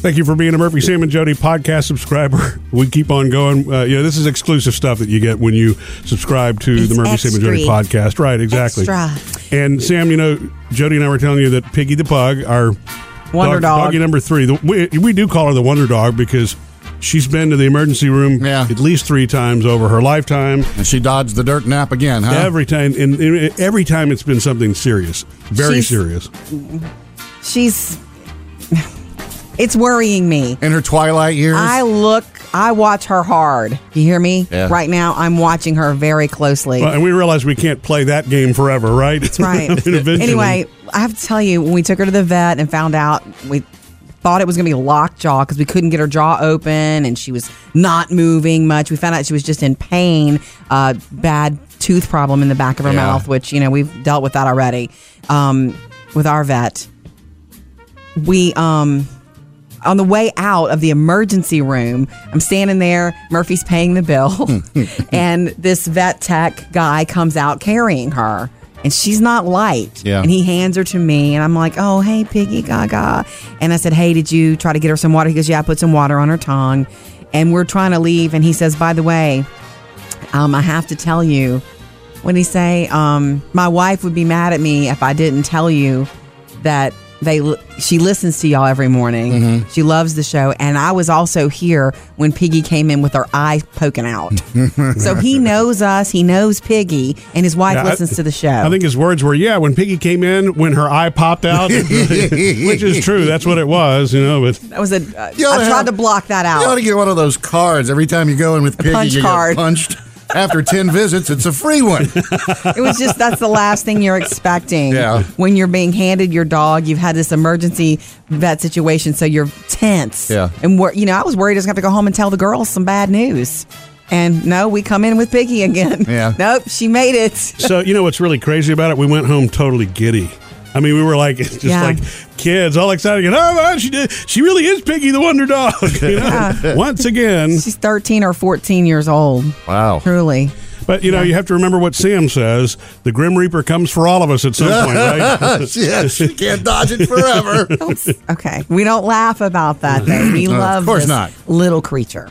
Thank you for being a Murphy Sam and Jody podcast subscriber. We keep on going. Uh, you know, this is exclusive stuff that you get when you subscribe to It's the Murphy Sam and Jody podcast. Right, exactly. Extra. And Sam, you know, Jody and I were telling you that Piggy the Pug, our Wonder dog. doggy number three, the, we, we do call her the Wonder Dog because she's been to the emergency room Yeah. at least three times over her lifetime. And she dodged the dirt nap again, huh? Every time, and, and every time it's been something serious, very She's- serious. She's. It's worrying me. In her twilight years. I look, I watch her hard. You hear me? Yeah. Right now, I'm watching her very closely. Well, and we realize we can't play that game forever, right? That's right. anyway, I have to tell you, when we took her to the vet and found out we thought it was going to be lockjaw because we couldn't get her jaw open and she was not moving much. We found out she was just in pain, uh, bad tooth problem in the back of her Yeah. mouth, which you know we've dealt with that already um, with our vet. We um on the way out of the emergency room, I'm standing there. Murphy's paying the bill, and this vet tech guy comes out carrying her, and she's not light. Yeah. And he hands her to me, and I'm like, "Oh, hey, Piggy Gaga," and I said, "Hey, did you try to get her some water?" He goes, "Yeah, I put some water on her tongue," and we're trying to leave, and he says, "By the way, um, I have to tell you." When he say, um, "My wife would be mad at me if I didn't tell you that they she listens to y'all every morning. Mm-hmm. She loves the show, and I was also here when Piggy came in with her eye poking out. so he knows us. He knows Piggy, and his wife Yeah, I- listens to the show. I think his words were, "Yeah, when Piggy came in, when her eye popped out," which is true. That's what it was, you know. But that was a. Uh, You ought I tried have- to block that out. You ought out. to get one of those cards every time you go in with Piggy. punch you card. get punched. After 10 visits, it's a free one. It was just that's the last thing you're expecting. Yeah. When you're being handed your dog, you've had this emergency vet situation, so you're tense. Yeah. And we're, you know, I was worried I was going to have to go home and tell the girls some bad news. And no, we come in with Piggy again. Yeah. Nope, she made it. so you know what's really crazy about it? We went home totally giddy. I mean, we were like just Yeah. like kids, all excited. Again, oh man, she did. She really is Piggy the Wonder Dog. You know? Once again, She's 13 or 14 years old. Wow. Truly. but you know, you have to remember what Sam says: the Grim Reaper comes for all of us at some point, right? yes, she can't dodge it forever. Okay. We don't laugh about that, though. We No, of course this not. little creature.